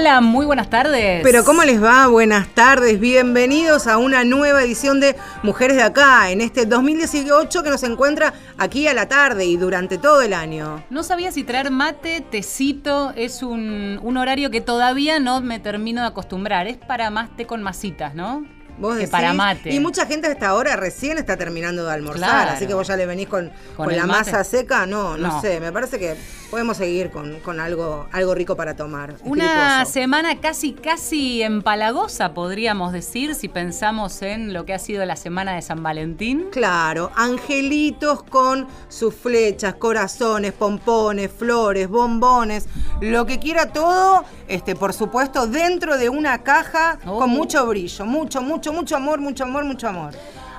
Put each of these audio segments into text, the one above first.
Hola, muy buenas tardes. Pero ¿cómo les va? Buenas tardes, bienvenidos a una nueva edición de Mujeres de Acá, en este 2018 que nos encuentra aquí a la tarde y durante todo el año. No sabía si traer mate, tecito, es un, un horario que todavía no me termino de acostumbrar. Es para más té con masitas, ¿no? Vos que decís, para mate. Y mucha gente hasta ahora recién está terminando de almorzar, Claro. así que vos ya le venís con, Con la mate. masa seca. No, no, No. sé, me parece que podemos seguir con, con algo, algo rico para tomar. Una espirituoso. semana casi, casi empalagosa, podríamos decir, si pensamos en lo que ha sido la semana de San Valentín. Claro, angelitos con sus flechas, corazones, pompones, flores, bombones, lo que quiera todo, este, por supuesto, dentro de una caja Oh. con mucho brillo, mucho, mucho, mucho amor, mucho amor, mucho amor.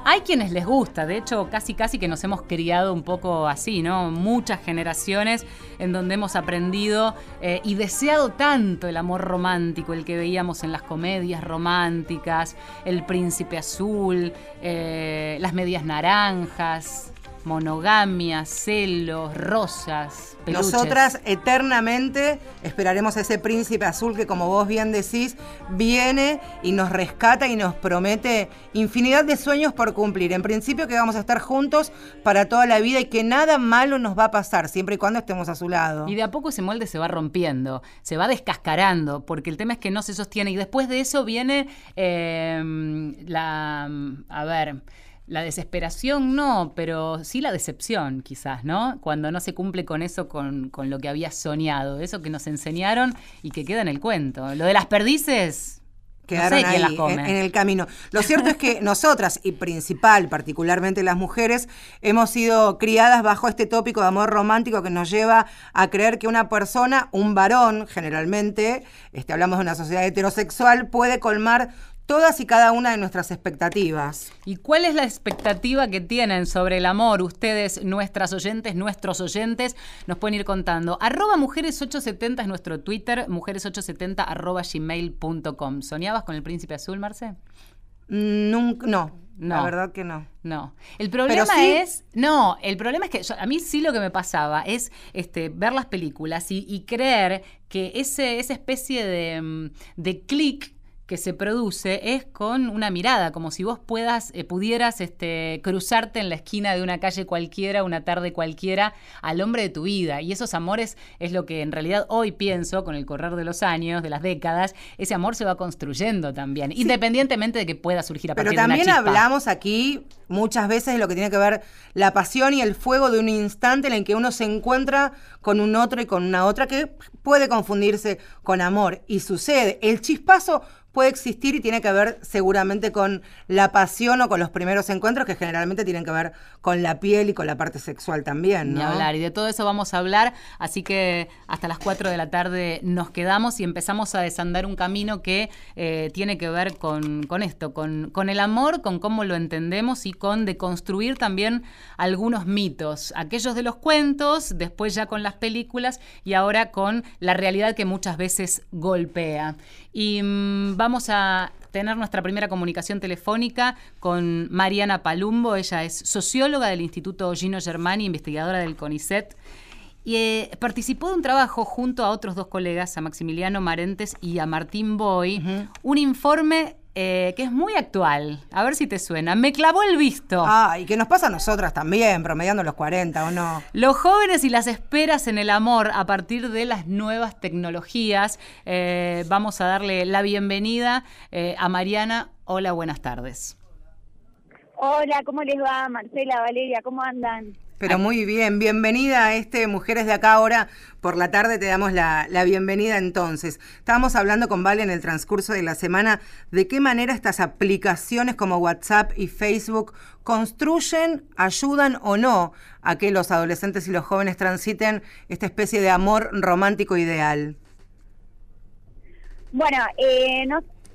Hay quienes les gusta, de hecho, casi casi que nos hemos criado un poco así, ¿no? Muchas generaciones en donde hemos aprendido eh, y deseado tanto el amor romántico, el que veíamos en las comedias románticas, el príncipe azul, eh, las medias naranjas, monogamia, celos, rosas, peluches. Nosotras eternamente esperaremos a ese príncipe azul que, como vos bien decís, viene y nos rescata y nos promete infinidad de sueños por cumplir. En principio que vamos a estar juntos para toda la vida y que nada malo nos va a pasar, siempre y cuando estemos a su lado. Y de a poco ese molde se va rompiendo, se va descascarando, porque el tema es que no se sostiene. Y después de eso viene eh, la. A ver. La desesperación no, pero sí la decepción, quizás, ¿no? Cuando no se cumple con eso, con, con lo que habías soñado, eso que nos enseñaron y que queda en el cuento. Lo de las perdices. Quedaron no sé quién ahí en, en el camino. Lo cierto es que nosotras, y principal, particularmente las mujeres, hemos sido criadas bajo este tópico de amor romántico que nos lleva a creer que una persona, un varón, generalmente, este, hablamos de una sociedad heterosexual, puede colmar todas y cada una de nuestras expectativas. ¿Y cuál es la expectativa que tienen sobre el amor? Ustedes, nuestras oyentes, nuestros oyentes, nos pueden ir contando. Arroba mujeres870 es nuestro Twitter, mujeres870 arroba gmail.com. ¿Soñabas con el príncipe azul, Marce? Nunca, no, No. la verdad que no. No. El problema sí. es. No, el problema es que yo- a mí sí lo que me pasaba es este, ver las películas y, y creer que ese, esa especie de, mm, de clic que se produce es con una mirada, como si vos puedas, eh, pudieras este, cruzarte en la esquina de una calle cualquiera, una tarde cualquiera, al hombre de tu vida. Y esos amores es lo que en realidad hoy pienso, con el correr de los años, de las décadas, ese amor se va construyendo también, independientemente de que pueda surgir a Pero partir de una también chispa. hablamos aquí muchas veces de lo que tiene que ver la pasión y el fuego de un instante en el que uno se encuentra con un otro y con una otra que puede confundirse con amor y sucede. El chispazo puede existir y tiene que ver seguramente con la pasión o con los primeros encuentros que generalmente tienen que ver con la piel y con la parte sexual también, ¿no? hablar, y de todo eso vamos a hablar, así que hasta las 4 de la tarde nos quedamos y empezamos a desandar un camino que eh, tiene que ver con, con esto, con, con el amor, con cómo lo entendemos y con deconstruir también algunos mitos, aquellos de los cuentos, después ya con las películas y ahora con la realidad que muchas veces golpea. Y mm, vamos a tener nuestra primera comunicación telefónica con Mariana Palumbo. Ella es socióloga del Instituto Gino Germani, investigadora del CONICET. Y eh, participó de un trabajo junto a otros dos colegas, a Maximiliano Marentes y a Martín Boy, un informe eh, que es muy actual. A ver si te suena. Me clavó el visto. Ah, y que nos pasa a nosotras también, promediando los 40 o no. Los jóvenes y las esperas en el amor a partir de las nuevas tecnologías. Eh, vamos a darle la bienvenida eh, a Mariana. Hola, buenas tardes. Hola, ¿cómo les va? Marcela, Valeria, ¿cómo andan? Pero muy bien, bienvenida a este Mujeres de Acá ahora. Por la tarde te damos la, la bienvenida entonces. Estábamos hablando con Vale en el transcurso de la semana de qué manera estas aplicaciones como WhatsApp y Facebook construyen, ayudan o no a que los adolescentes y los jóvenes transiten esta especie de amor romántico ideal. Bueno, eh,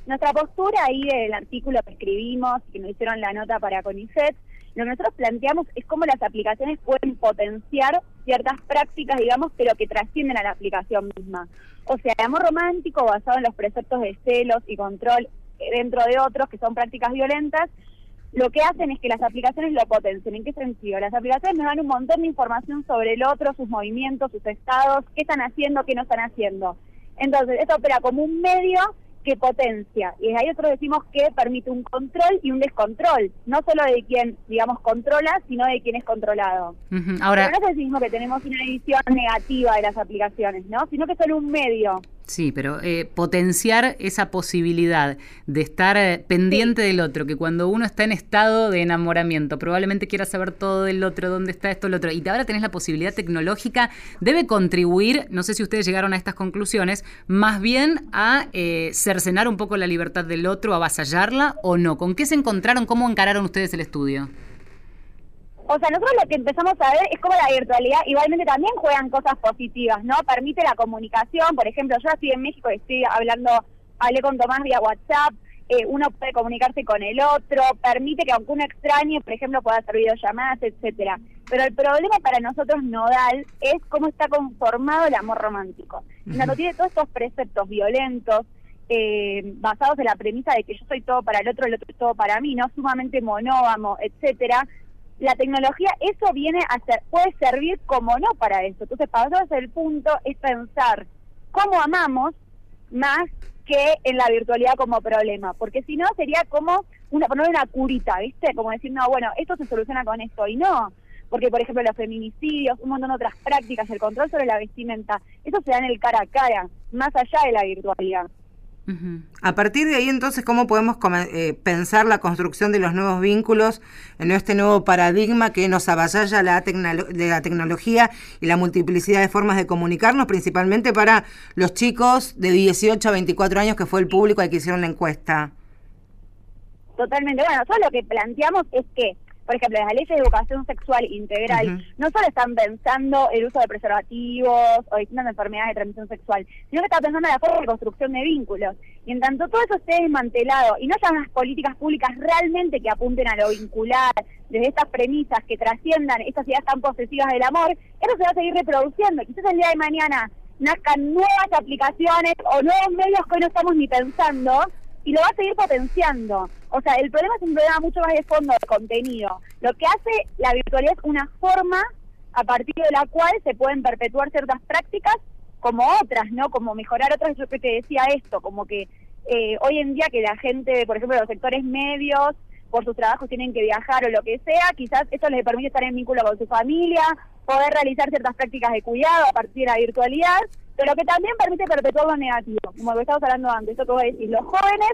nuestra postura ahí del artículo que escribimos, que nos hicieron la nota para CONICET, lo que nosotros planteamos es cómo las aplicaciones pueden potenciar ciertas prácticas, digamos, pero que trascienden a la aplicación misma. O sea, el amor romántico basado en los preceptos de celos y control dentro de otros, que son prácticas violentas, lo que hacen es que las aplicaciones lo potencien. ¿En qué sentido? Las aplicaciones nos dan un montón de información sobre el otro, sus movimientos, sus estados, qué están haciendo, qué no están haciendo. Entonces, esto opera como un medio que potencia. Y ahí nosotros decimos que permite un control y un descontrol, no solo de quien, digamos, controla, sino de quien es controlado. Ahora, Pero no es decimos que tenemos una edición negativa de las aplicaciones, ¿no? Sino que solo un medio. Sí, pero eh, potenciar esa posibilidad de estar eh, pendiente del otro, que cuando uno está en estado de enamoramiento, probablemente quiera saber todo del otro, dónde está esto, el otro, y ahora tenés la posibilidad tecnológica, debe contribuir, no sé si ustedes llegaron a estas conclusiones, más bien a eh, cercenar un poco la libertad del otro, avasallarla o no. ¿Con qué se encontraron? ¿Cómo encararon ustedes el estudio? O sea, nosotros lo que empezamos a ver es cómo la virtualidad igualmente también juegan cosas positivas, ¿no? Permite la comunicación, por ejemplo, yo estoy en México y estoy hablando, hablé con Tomás vía WhatsApp, eh, uno puede comunicarse con el otro, permite que aunque uno extrañe, por ejemplo, pueda hacer videollamadas, etcétera. Pero el problema para nosotros nodal es cómo está conformado el amor romántico. Cuando tiene todos estos preceptos violentos, eh, basados en la premisa de que yo soy todo para el otro, el otro es todo para mí, no sumamente monógamo, etcétera, la tecnología, eso viene a ser, puede servir como no para eso. Entonces, para nosotros el punto es pensar cómo amamos más que en la virtualidad como problema, porque si no sería como una poner una curita, ¿viste? Como decir, no, bueno, esto se soluciona con esto y no, porque por ejemplo los feminicidios, un montón de otras prácticas, el control sobre la vestimenta, eso se da en el cara a cara, más allá de la virtualidad. A partir de ahí, entonces, ¿cómo podemos eh, pensar la construcción de los nuevos vínculos en este nuevo paradigma que nos avasalla la la tecnología y la multiplicidad de formas de comunicarnos, principalmente para los chicos de 18 a 24 años, que fue el público al que hicieron la encuesta? Totalmente. Bueno, nosotros lo que planteamos es que por ejemplo, las leyes de educación sexual integral no solo están pensando el uso de preservativos o distintas enfermedades de transmisión sexual, sino que están pensando en la forma de construcción de vínculos. Y en tanto todo eso esté desmantelado y no haya unas políticas públicas realmente que apunten a lo vincular, desde estas premisas que trasciendan estas ideas tan posesivas del amor, eso se va a seguir reproduciendo. Quizás el día de mañana nazcan nuevas aplicaciones o nuevos medios que hoy no estamos ni pensando y lo va a seguir potenciando. O sea, el problema es un problema mucho más de fondo de contenido. Lo que hace la virtualidad es una forma a partir de la cual se pueden perpetuar ciertas prácticas como otras, ¿no? Como mejorar otras, yo que te decía esto, como que eh, hoy en día que la gente, por ejemplo, los sectores medios, por sus trabajos tienen que viajar o lo que sea, quizás esto les permite estar en vínculo con su familia, poder realizar ciertas prácticas de cuidado a partir de la virtualidad, pero que también permite perpetuar lo negativo, como lo que estábamos hablando antes, esto que voy a decir, los jóvenes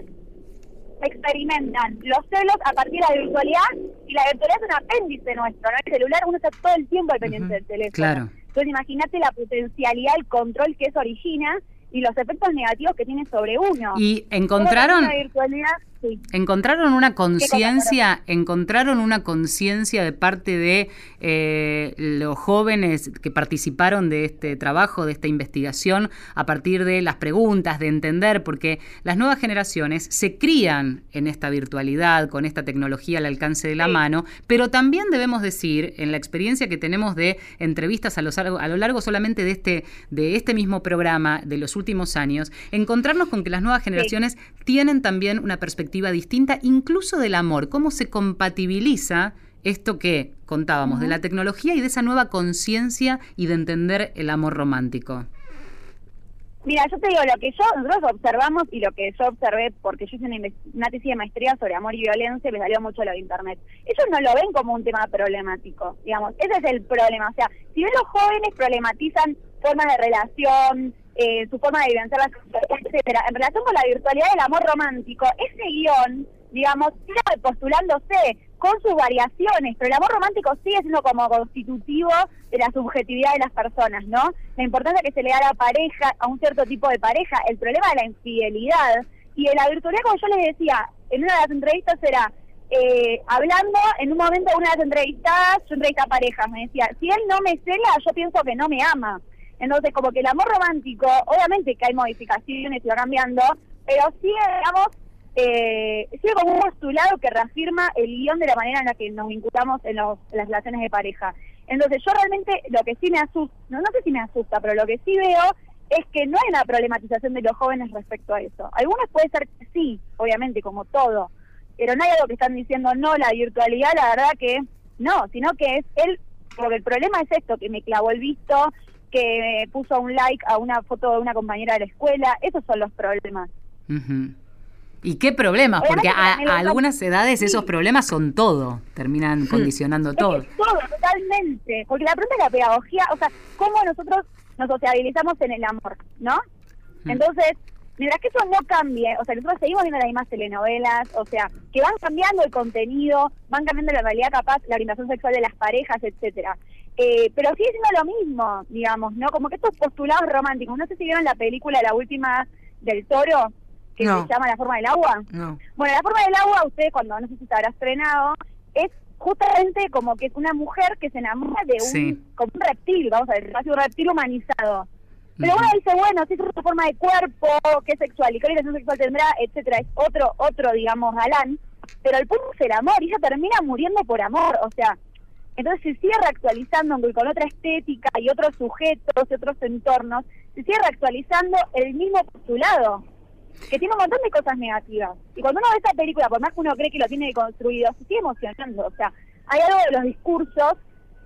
experimentan los celos a partir de la virtualidad y la virtualidad es un apéndice nuestro, ¿no? El celular uno está todo el tiempo al pendiente del teléfono. Claro. Entonces imagínate la potencialidad, el control que eso origina y los efectos negativos que tiene sobre uno. Y encontraron... La virtualidad Encontraron una conciencia, encontraron una conciencia de parte de eh, los jóvenes que participaron de este trabajo, de esta investigación, a partir de las preguntas, de entender, porque las nuevas generaciones se crían en esta virtualidad, con esta tecnología al alcance de la mano, pero también debemos decir, en la experiencia que tenemos de entrevistas a lo, a lo largo solamente de este, de este mismo programa de los últimos años, encontrarnos con que las nuevas generaciones tienen también una perspectiva distinta, incluso del amor, cómo se compatibiliza esto que contábamos de la tecnología y de esa nueva conciencia y de entender el amor romántico. Mira, yo te digo, lo que yo, nosotros observamos y lo que yo observé, porque yo hice una, una tesis de maestría sobre amor y violencia, me salió mucho lo de Internet. Ellos no lo ven como un tema problemático, digamos, ese es el problema. O sea, si bien los jóvenes problematizan formas de relación, eh, su forma de vivenciar las etcétera. En relación con la virtualidad del amor romántico, ese guion, digamos, sigue postulándose con sus variaciones, pero el amor romántico sigue siendo como constitutivo de la subjetividad de las personas, ¿no? La importancia que se le da a la pareja, a un cierto tipo de pareja, el problema de la infidelidad y de la virtualidad, como yo les decía, en una de las entrevistas era eh, hablando en un momento una de las entrevistadas, yo entrevista a parejas, me decía, si él no me cela, yo pienso que no me ama. Entonces, como que el amor romántico, obviamente que hay modificaciones y va cambiando, pero sí, digamos, eh, sirve como un postulado que reafirma el guion de la manera en la que nos vinculamos en, los, las relaciones de pareja. Entonces yo realmente lo que sí me asusta, no, no sé si me asusta, pero lo que sí veo es que no hay una problematización de los jóvenes respecto a eso. Algunos puede ser sí, obviamente, como todo, pero no hay algo que están diciendo, no, la virtualidad, la verdad que no, sino que es él, porque el problema es esto, que me clavó el visto, que puso un like a una foto de una compañera de la escuela, esos son los problemas. ¿Y qué problemas? Porque a, algunas edades esos problemas son todo, terminan condicionando todo. todo, totalmente. Porque la pregunta es la pedagogía, o sea, cómo nosotros nos sociabilizamos en el amor, ¿no? Entonces, mientras que eso no cambie, o sea, nosotros seguimos viendo las mismas telenovelas, o sea, que van cambiando el contenido, van cambiando la realidad capaz, la orientación sexual de las parejas, etcétera. Eh, pero sigue siendo lo mismo, digamos, ¿no? Como que estos postulados románticos, no sé si vieron la película, la última del toro, que se llama La forma del agua. No. Bueno, La forma del agua, usted cuando no sé si se habrá estrenado, es justamente como que es una mujer que se enamora de un, como un reptil, vamos a ver, un reptil humanizado. Pero uno dice, bueno, si es otra forma de cuerpo, qué sexual y qué orientación sexual tendrá, etcétera, es otro, otro, digamos, galán. Pero el punto es el amor, y ella termina muriendo por amor, o sea, entonces se sigue reactualizando con otra estética y otros sujetos y otros entornos, se sigue reactualizando el mismo postulado que tiene un montón de cosas negativas. Y cuando uno ve esta película, por más que uno cree que lo tiene construido, se sigue emocionando. O sea, hay algo de los discursos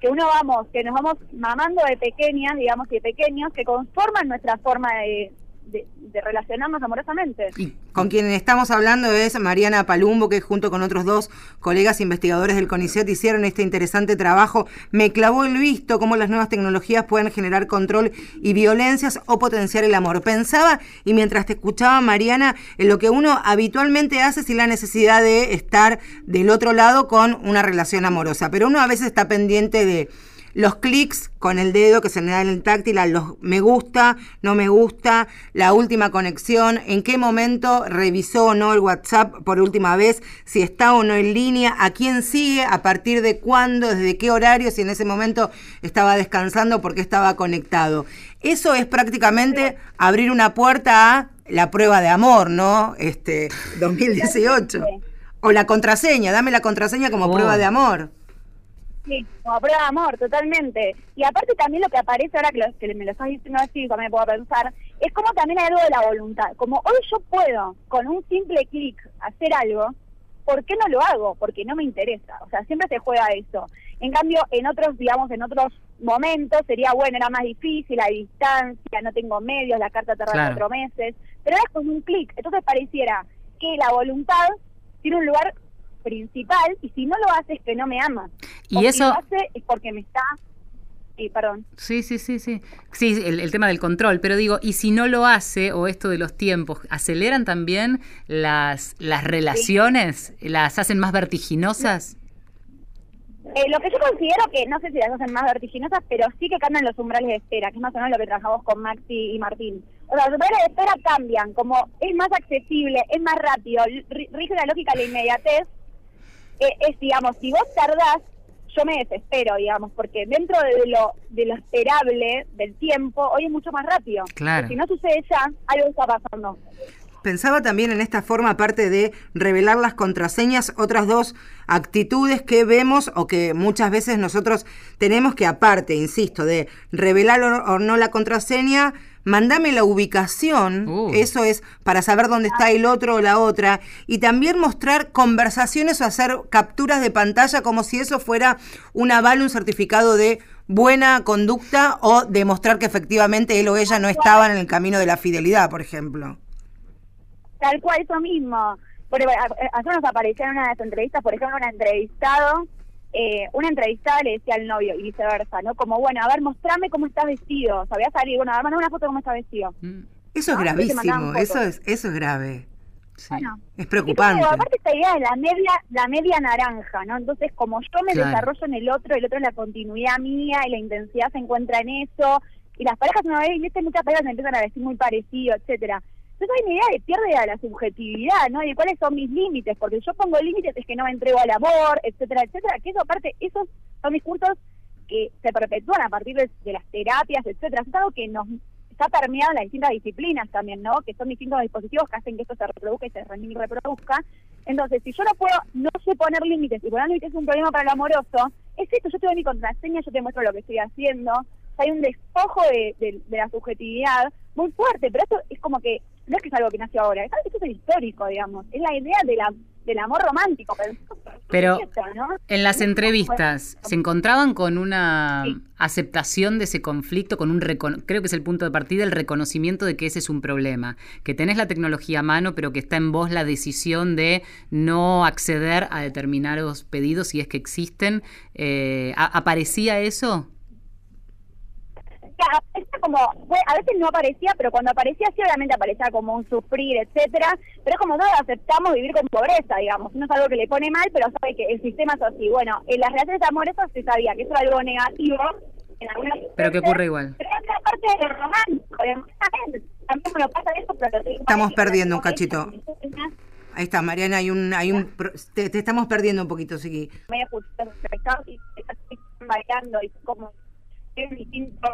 que uno vamos, que nos vamos mamando de pequeñas, digamos, y de pequeños, que conforman nuestra forma de, de, relacionarnos amorosamente. Y con quien estamos hablando es Mariana Palumbo, que junto con otros dos colegas investigadores del CONICET hicieron este interesante trabajo. Me clavó el visto cómo las nuevas tecnologías pueden generar control y violencias o potenciar el amor. Pensaba, y mientras te escuchaba, Mariana, en lo que uno habitualmente hace sin la necesidad de estar del otro lado con una relación amorosa. Pero uno a veces está pendiente de los clics con el dedo que se le da en el táctil, a los me gusta, no me gusta, la última conexión, en qué momento revisó o no el WhatsApp por última vez, si está o no en línea, a quién sigue, a partir de cuándo, desde qué horario, si en ese momento estaba descansando, porque estaba conectado. Eso es prácticamente abrir una puerta a la prueba de amor, ¿no? Este 2018. O la contraseña, dame la contraseña como prueba oh. de amor. Sí, como prueba de amor, totalmente. Y aparte también lo que aparece ahora que, me lo estás diciendo así, también puedo pensar, es como también hay algo de la voluntad. Como hoy yo puedo, con un simple clic, hacer algo, ¿por qué no lo hago? Porque no me interesa. O sea, siempre se juega eso. En cambio, en otros, digamos, en otros momentos sería, bueno, era más difícil, a distancia, no tengo medios, la carta tarda cuatro meses. Pero ahora es con un clic. Entonces pareciera que la voluntad tiene un lugar principal y si no lo hace es que no me ama. Y eso... Si lo hace es porque me está... Sí, perdón. Sí, sí, sí, sí. Sí, el, tema del control, pero digo, y si no lo hace, o esto de los tiempos, ¿aceleran también las, las relaciones? ¿Las hacen más vertiginosas? Eh, lo que yo considero que, no sé si las hacen más vertiginosas, pero sí que cambian los umbrales de espera, que es más o menos lo que trabajamos con Maxi y Martín. O sea, los umbrales de espera cambian, como es más accesible, es más rápido, rige la lógica de la inmediatez, eh, es, digamos, si vos tardás, yo me desespero, digamos, porque dentro de lo, de lo esperable del tiempo, hoy es mucho más rápido. Claro. Si no sucede ya, algo está pasando. Pensaba también en esta forma, aparte de revelar las contraseñas, otras dos actitudes que vemos o que muchas veces nosotros tenemos que, aparte, insisto, de revelar o no la contraseña, mandame la ubicación, eso es para saber dónde está el otro o la otra, y también mostrar conversaciones o hacer capturas de pantalla como si eso fuera un aval, un certificado de buena conducta o demostrar que efectivamente él o ella no estaban en el camino de la fidelidad, por ejemplo. Tal cual, eso mismo. Porque ayer nos apareció en una de las entrevistas, por ejemplo, un entrevistado eh, una entrevistada le decía al novio y viceversa, ¿no? Como, bueno, a ver, mostrame cómo estás vestido. O sea, voy a salir, bueno, a ver, mandame una foto de cómo estás vestido. Mm. Eso es gravísimo, eso es, eso es grave. es preocupante. aparte esta idea de la media, la media naranja, ¿no? Entonces, como yo me desarrollo en el otro, el otro es la continuidad mía y la intensidad se encuentra en eso, y las parejas una vez, viste, muchas parejas se empiezan a vestir muy parecido, etcétera. Entonces hay una idea de pierde la subjetividad, ¿no? De cuáles son mis límites, porque yo pongo límites es que no me entrego al amor, etcétera, etcétera, que eso aparte, esos son discursos que se perpetúan a partir de, las terapias, etcétera. Es algo que nos está permeado en las distintas disciplinas también, ¿no? Que son distintos dispositivos que hacen que esto se reproduzca y se reproduzca. Entonces, si yo no puedo, no sé poner límites, y poner límites es un problema para el amoroso, es esto, yo tengo mi contraseña, yo te muestro lo que estoy haciendo, hay un despojo de, de, la subjetividad muy fuerte, pero esto es como que, no es que es algo que nació ahora, es algo que es histórico, digamos, es la idea de la del amor romántico. Pero, en las entrevistas, ¿se encontraban con una aceptación de ese conflicto, con un creo que es el punto de partida, el reconocimiento de que ese es un problema, que tenés la tecnología a mano, pero que está en vos la decisión de no acceder a determinados pedidos si es que existen? Eh, ¿Aparecía eso? Como, a veces no aparecía, pero cuando aparecía sí obviamente aparecía como un sufrir, etcétera, pero es como todos aceptamos vivir con pobreza, digamos, no es algo que le pone mal, pero sabe que el sistema es así. Bueno, en las relaciones amorosas se sabía que eso era algo negativo, en algunas pero que ocurre igual. Pero es la parte de lo romántico, también me lo pasa eso, pero Estamos perdiendo un cachito. Ahí está, Mariana, hay un, hay un, te, estamos perdiendo un poquito, sí. Medio y variando y como es distinto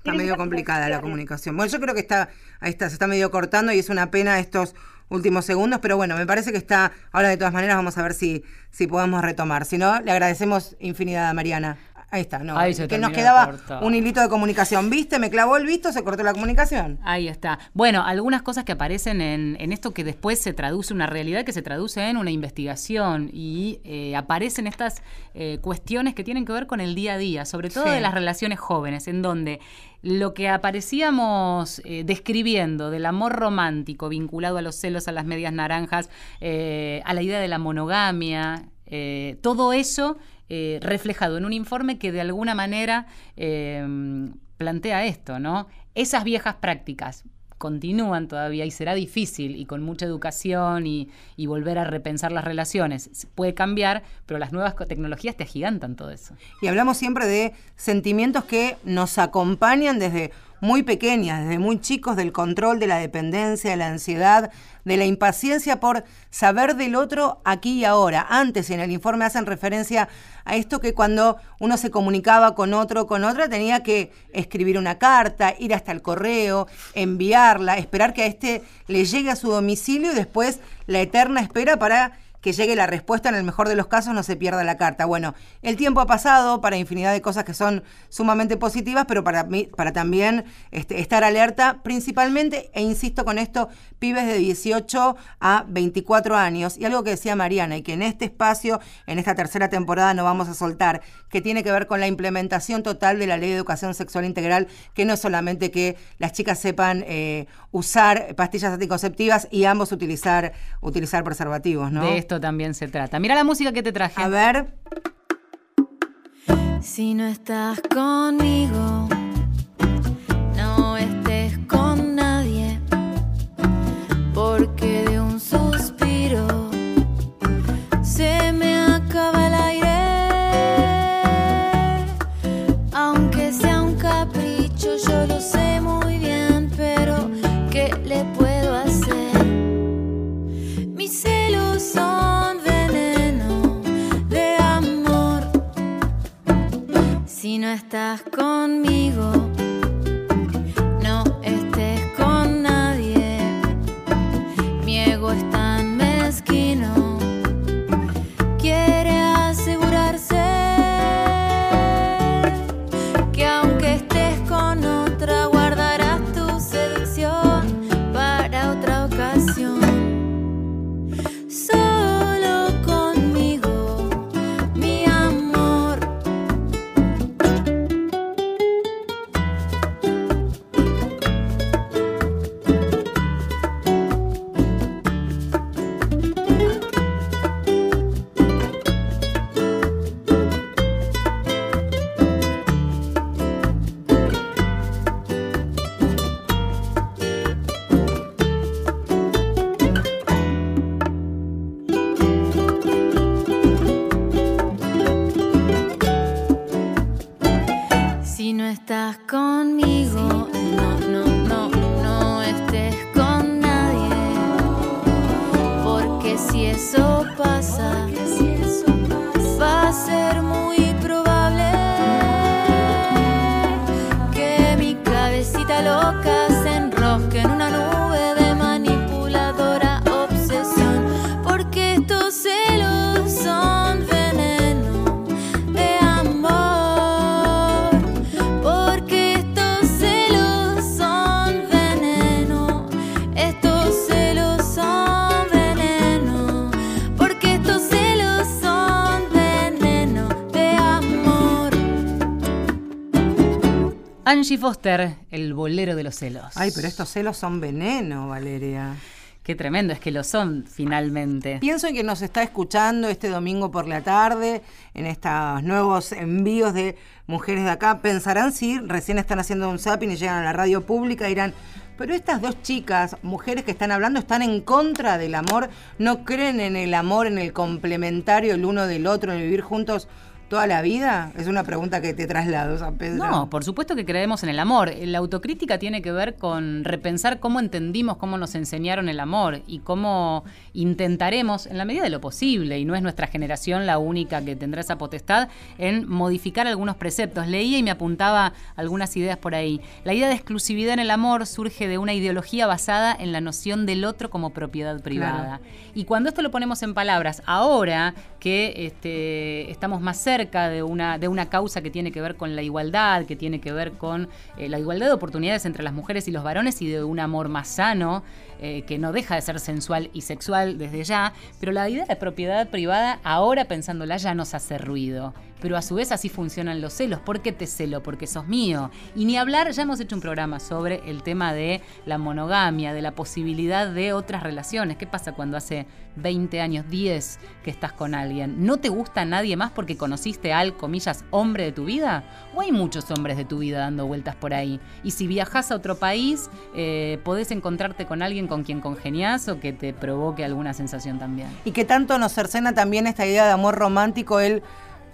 Está medio complicada la comunicación. Bueno, yo creo que está, ahí está, se está medio cortando y es una pena estos últimos segundos, pero bueno, me parece que está, ahora de todas maneras vamos a ver si, si podemos retomar. Si no, le agradecemos infinidad a Mariana. Ahí está, no. que nos quedaba un hilito de comunicación. ¿Viste? Me clavó el visto, se cortó la comunicación. Ahí está. Bueno, algunas cosas que aparecen en, en esto que después se traduce, una realidad que se traduce en una investigación y eh, aparecen estas eh, cuestiones que tienen que ver con el día a día, sobre todo de las relaciones jóvenes, en donde lo que aparecíamos eh, describiendo del amor romántico vinculado a los celos, a las medias naranjas, a la idea de la monogamia, todo eso eh, reflejado en un informe que de alguna manera eh, plantea esto, ¿no? Esas viejas prácticas continúan todavía y será difícil y con mucha educación y, y, volver a repensar las relaciones. Puede cambiar, pero las nuevas tecnologías te agigantan todo eso. Y hablamos siempre de sentimientos que nos acompañan desde muy pequeñas, desde muy chicos, del control, de la dependencia, de la ansiedad, de la impaciencia por saber del otro aquí y ahora. Antes en el informe hacen referencia a esto que cuando uno se comunicaba con otro con otra tenía que escribir una carta, ir hasta el correo, enviarla, esperar que a este le llegue a su domicilio y después la eterna espera para que llegue la respuesta, en el mejor de los casos no se pierda la carta. Bueno, el tiempo ha pasado para infinidad de cosas que son sumamente positivas, pero para, para también este, estar alerta principalmente, e insisto con esto, pibes de 18 a 24 años. Y algo que decía Mariana, y que en este espacio, en esta tercera temporada no vamos a soltar, que tiene que ver con la implementación total de la ley de educación sexual integral, que no es solamente que las chicas sepan eh, usar pastillas anticonceptivas y ambos utilizar, utilizar preservativos, ¿no? También se trata. Mira la música que te traje. A ver. Si no estás conmigo, estás conmigo, Angie Foster, el bolero de los celos. Ay, pero estos celos son veneno, Valeria. Qué tremendo, es que lo son finalmente. Pienso en que nos está escuchando este domingo por la tarde en estos nuevos envíos de mujeres de acá. Pensarán si recién están haciendo un zapping y llegan a la radio pública y dirán, pero estas dos chicas, mujeres que están hablando, están en contra del amor, no creen en el amor, en el complementario el uno del otro, en vivir juntos toda la vida? Es una pregunta que te traslado, San Pedro. No, por supuesto que creemos en el amor. La autocrítica tiene que ver con repensar cómo entendimos, cómo nos enseñaron el amor y cómo intentaremos, en la medida de lo posible, y no es nuestra generación la única que tendrá esa potestad, en modificar algunos preceptos. Leía y me apuntaba algunas ideas por ahí. La idea de exclusividad en el amor surge de una ideología basada en la noción del otro como propiedad privada. Y cuando esto lo ponemos en palabras, ahora que este, estamos más cerca, de una, de una causa que tiene que ver con la igualdad, que tiene que ver con eh, la igualdad de oportunidades entre las mujeres y los varones y de un amor más sano, eh, que no deja de ser sensual y sexual desde ya, pero la idea de propiedad privada, ahora pensándola, ya nos hace ruido. Pero a su vez así funcionan los celos. ¿Por qué te celo? Porque sos mío. Y ni hablar, ya hemos hecho un programa sobre el tema de la monogamia, de la posibilidad de otras relaciones. ¿Qué pasa cuando hace 20 años, 10 que estás con alguien? ¿No te gusta nadie más porque conociste al, comillas, hombre de tu vida? ¿O hay muchos hombres de tu vida dando vueltas por ahí? Y si viajas a otro país, eh, podés encontrarte con alguien con quien congenias o que te provoque alguna sensación también. Y que tanto nos cercena también esta idea de amor romántico, el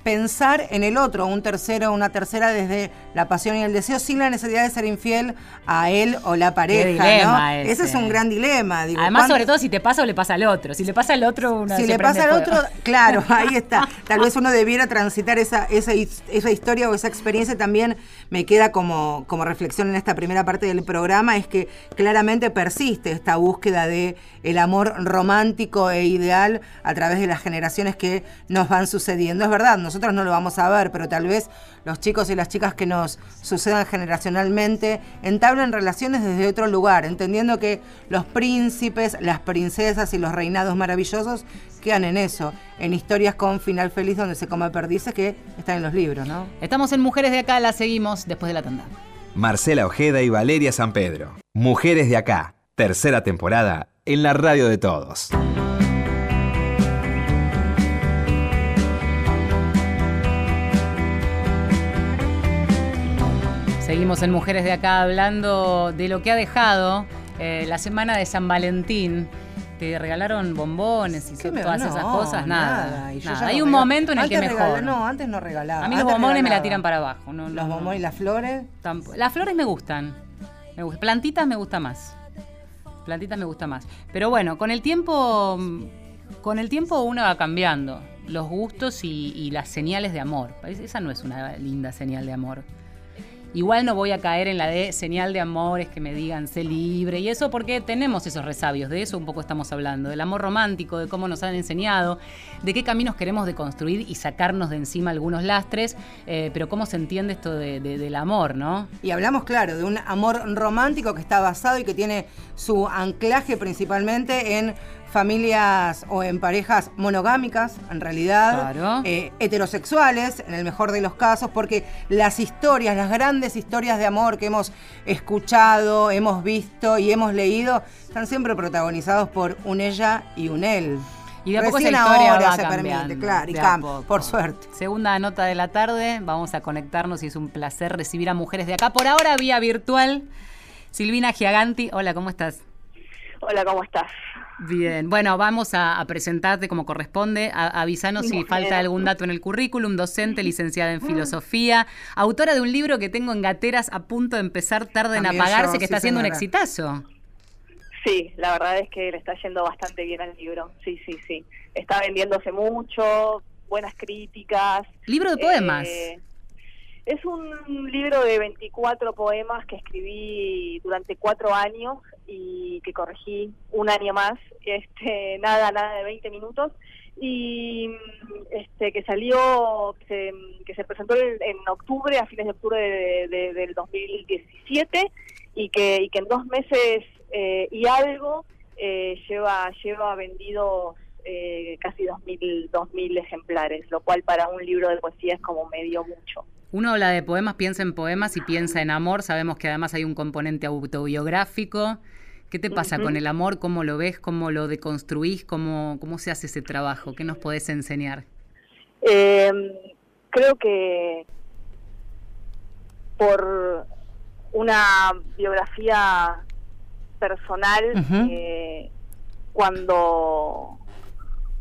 pensar en el otro, un tercero, una tercera desde la pasión y el deseo, sin la necesidad de ser infiel a él o la pareja. Ese. es un gran dilema. Además, sobre todo si te pasa o le pasa al otro. Si le pasa al otro, una Si le pasa al otro, claro, ahí está. Tal vez uno debiera transitar esa, esa, esa historia o esa experiencia. También me queda como, como reflexión en esta primera parte del programa, es que claramente persiste esta búsqueda de el amor romántico e ideal a través de las generaciones que nos van sucediendo. Es verdad, nosotros no lo vamos a ver, pero tal vez los chicos y las chicas que nos sucedan generacionalmente entablen relaciones desde otro lugar, entendiendo que los príncipes, las princesas y los reinados maravillosos quedan en eso, en historias con final feliz donde se come perdices que están en los libros, ¿no? Estamos en Mujeres de Acá, la seguimos después de la tanda. Marcela Ojeda y Valeria San Pedro. Mujeres de Acá, tercera temporada en la radio de todos. Seguimos en Mujeres de Acá hablando de lo que ha dejado eh, la semana de San Valentín. Te regalaron bombones y todas esas cosas, nada. Hay un momento en el que mejor. no, antes no regalaba. A mí los bombones me la tiran para abajo. No, los bombones y las flores. Las flores me gustan. Me gustan. Plantitas me gusta más. Plantitas me gusta más. Pero bueno, con el tiempo, con el tiempo uno va cambiando los gustos y, y las señales de amor. Esa no es una linda señal de amor. Igual no voy a caer en la de señal de amor, es que me digan sé libre y eso porque tenemos esos resabios, de eso un poco estamos hablando, del amor romántico, de cómo nos han enseñado, de qué caminos queremos deconstruir y sacarnos de encima algunos lastres, eh, pero cómo se entiende esto del amor, ¿no? Y hablamos, claro, de un amor romántico que está basado y que tiene su anclaje principalmente en familias o en parejas monogámicas, en realidad, eh, heterosexuales, en el mejor de los casos, porque las historias, las grandes historias de amor que hemos escuchado, hemos visto y hemos leído, están siempre protagonizados por un ella y un él. Y de a poco esa historia ahora se permite, claro, y por suerte. Segunda nota de la tarde, vamos a conectarnos y es un placer recibir a mujeres de acá. Por ahora, vía virtual. Silvina Giaganti, hola, ¿cómo estás? Hola, ¿cómo estás? Bien, bueno, vamos a, presentarte como corresponde. avisanos si falta algún dato en el currículum. Docente, licenciada en filosofía, autora de un libro que tengo en gateras a punto de empezar tarde en apagarse, que está haciendo un exitazo. Sí, la verdad es que le está yendo bastante bien al libro. Sí, sí, sí. Está vendiéndose mucho, buenas críticas. Libro de poemas. Eh, es un libro de 24 poemas que escribí durante cuatro años y que corregí un año más, este, nada, nada de 20 minutos, y este que salió, que se, presentó en, octubre, a fines de octubre de, del 2017, y que, y que en dos meses eh, y algo eh, lleva, lleva vendidos eh, casi 2.000, 2000 ejemplares, lo cual para un libro de poesía es como medio mucho. Uno habla de poemas, piensa en poemas y piensa en amor. Sabemos que además hay un componente autobiográfico. ¿Qué te pasa con el amor? ¿Cómo lo ves? ¿Cómo lo deconstruís? ¿Cómo, cómo se hace ese trabajo? ¿Qué nos podés enseñar? Eh, creo que por una biografía personal, eh, cuando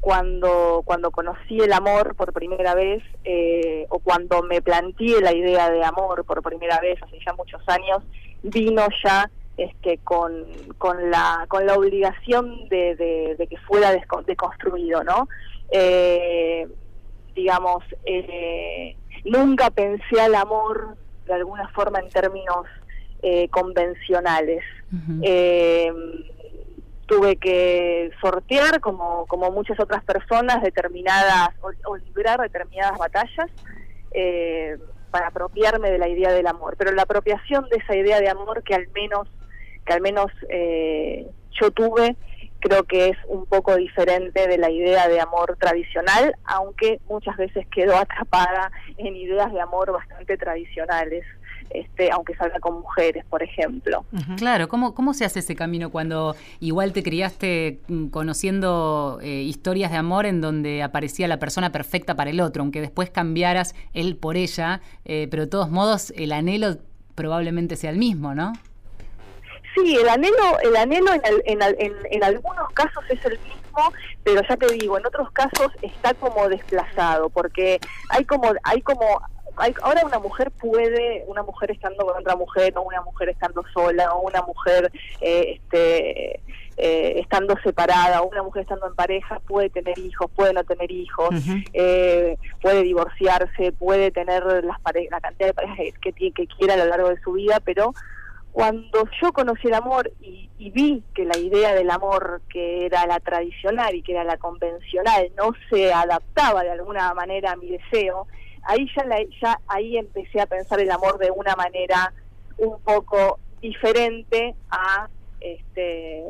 cuando cuando conocí el amor por primera vez eh, o cuando me planteé la idea de amor por primera vez hace ya muchos años vino ya este con, con la con la obligación de, que fuera deconstruido no eh, digamos eh, nunca pensé al amor de alguna forma en términos convencionales tuve que sortear, como, como muchas otras personas, determinadas o, librar determinadas batallas eh, para apropiarme de la idea del amor. Pero la apropiación de esa idea de amor que al menos, que al menos eh, yo tuve, creo que es un poco diferente de la idea de amor tradicional, aunque muchas veces quedó atrapada en ideas de amor bastante tradicionales este, aunque salga con mujeres, por ejemplo. Claro, ¿cómo, ¿cómo se hace ese camino cuando igual te criaste mm, conociendo eh, historias de amor en donde aparecía la persona perfecta para el otro, aunque después cambiaras él por ella, eh, pero de todos modos el anhelo probablemente sea el mismo, ¿no? Sí, el anhelo, el anhelo en, en, en, algunos casos es el mismo, pero ya te digo, en otros casos está como desplazado, porque hay como, hay como ahora una mujer puede, una mujer estando con otra mujer, o una mujer estando sola, o una mujer eh, este, eh, estando separada, o una mujer estando en pareja, puede tener hijos, puede no tener hijos, eh, puede divorciarse, puede tener las la cantidad de parejas que, que quiera a lo largo de su vida, pero cuando yo conocí el amor y, y, vi que la idea del amor que era la tradicional y que era la convencional no se adaptaba de alguna manera a mi deseo ahí ya, ya ahí empecé a pensar el amor de una manera un poco diferente a este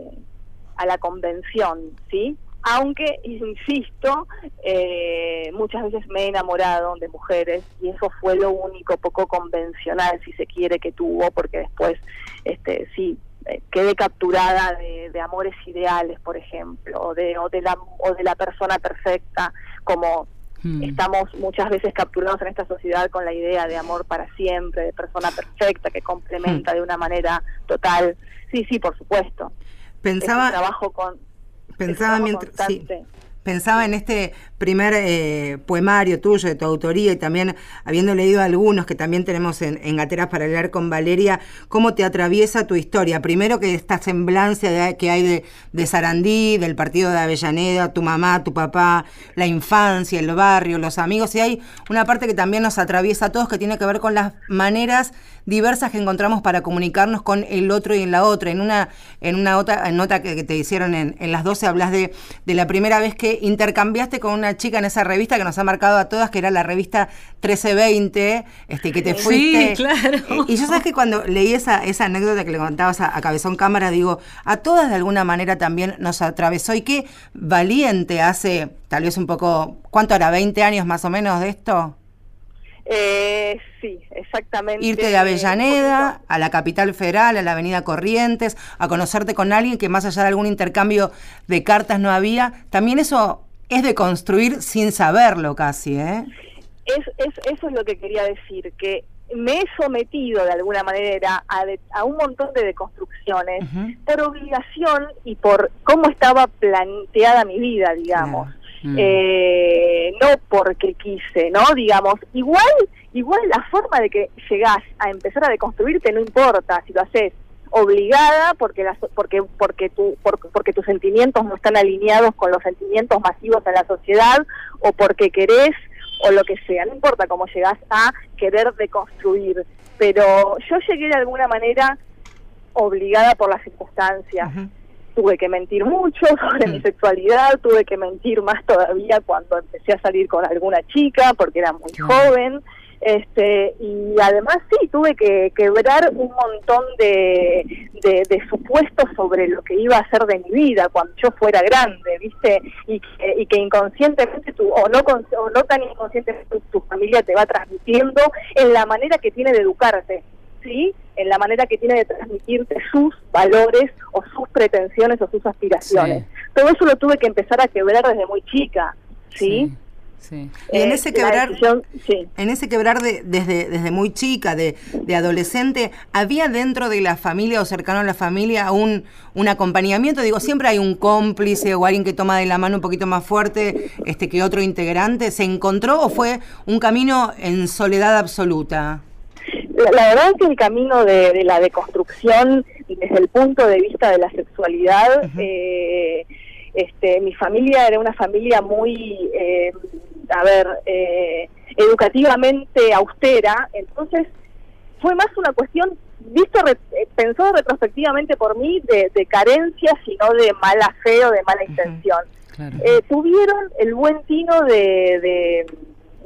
a la convención, ¿sí? Aunque, insisto, eh, muchas veces me he enamorado de mujeres y eso fue lo único poco convencional, si se quiere, que tuvo, porque después, este, sí, eh, quedé capturada de, de, amores ideales, por ejemplo, o de, o de, la, o de la persona perfecta, como Estamos muchas veces capturados en esta sociedad con la idea de amor para siempre, de persona perfecta que complementa de una manera total. Sí, sí, por supuesto. Pensaba. trabajo con. Pensaba mientras. Pensaba en este primer eh, poemario tuyo, de tu autoría, y también habiendo leído algunos que también tenemos en, en Gateras para leer con Valeria, cómo te atraviesa tu historia. Primero que esta semblancia que hay de, de Sarandí, del partido de Avellaneda, tu mamá, tu papá, la infancia, el barrio, los amigos, y hay una parte que también nos atraviesa a todos que tiene que ver con las maneras diversas que encontramos para comunicarnos con el otro y en la otra. En una, en una otra, nota que, te hicieron en, en las 12 hablas de, de la primera vez que intercambiaste con una chica en esa revista que nos ha marcado a todas, que era la revista 1320, este, que te fuiste. Sí, claro. Y yo sabes que cuando leí esa, esa anécdota que le contabas a, Cabezón Cámara, digo, a todas de alguna manera también nos atravesó. Y qué valiente hace, tal vez un poco, ¿cuánto era? ¿20 años más o menos de esto? Eh, sí, exactamente. Irte de Avellaneda a la capital federal, a la avenida Corrientes, a conocerte con alguien que más allá de algún intercambio de cartas no había, también eso es de construir sin saberlo casi, ¿eh? Es, es, eso es lo que quería decir, que me he sometido de alguna manera a, a un montón de deconstrucciones por obligación y por cómo estaba planteada mi vida, digamos. Mm. Eh, no porque quise, ¿no? Digamos, igual, igual la forma de que llegás a empezar a deconstruirte no importa si lo haces obligada porque las, porque porque tu porque tus sentimientos no están alineados con los sentimientos masivos en la sociedad o porque querés o lo que sea, no importa cómo llegás a querer deconstruir, pero yo llegué de alguna manera obligada por las circunstancias tuve que mentir mucho sobre mi mm. sexualidad, tuve que mentir más todavía cuando empecé a salir con alguna chica porque era muy joven. Este, y además sí, tuve que quebrar un montón de, de, supuestos sobre lo que iba a ser de mi vida cuando yo fuera grande, ¿viste? Y que, y que inconscientemente, tu, o, no, o no tan inconscientemente, tu familia te va transmitiendo en la manera que tiene de educarte. ¿sí? en la manera que tiene de transmitirte sus valores o sus pretensiones o sus aspiraciones. Todo eso lo tuve que empezar a quebrar desde muy chica, ¿sí? sí. Y en eh, ese quebrar, en ese quebrar de, desde, desde muy chica, de, de, adolescente, ¿había dentro de la familia o cercano a la familia un, un acompañamiento? Digo, siempre hay un cómplice o alguien que toma de la mano un poquito más fuerte este, que otro integrante. ¿Se encontró o fue un camino en soledad absoluta? La, verdad es que el camino de, la deconstrucción desde el punto de vista de la sexualidad, eh, este, mi familia era una familia muy, eh, a ver, eh, educativamente austera, entonces fue más una cuestión visto pensado retrospectivamente por mí de, de carencia sino de mala fe o de mala intención. tuvieron el buen tino de,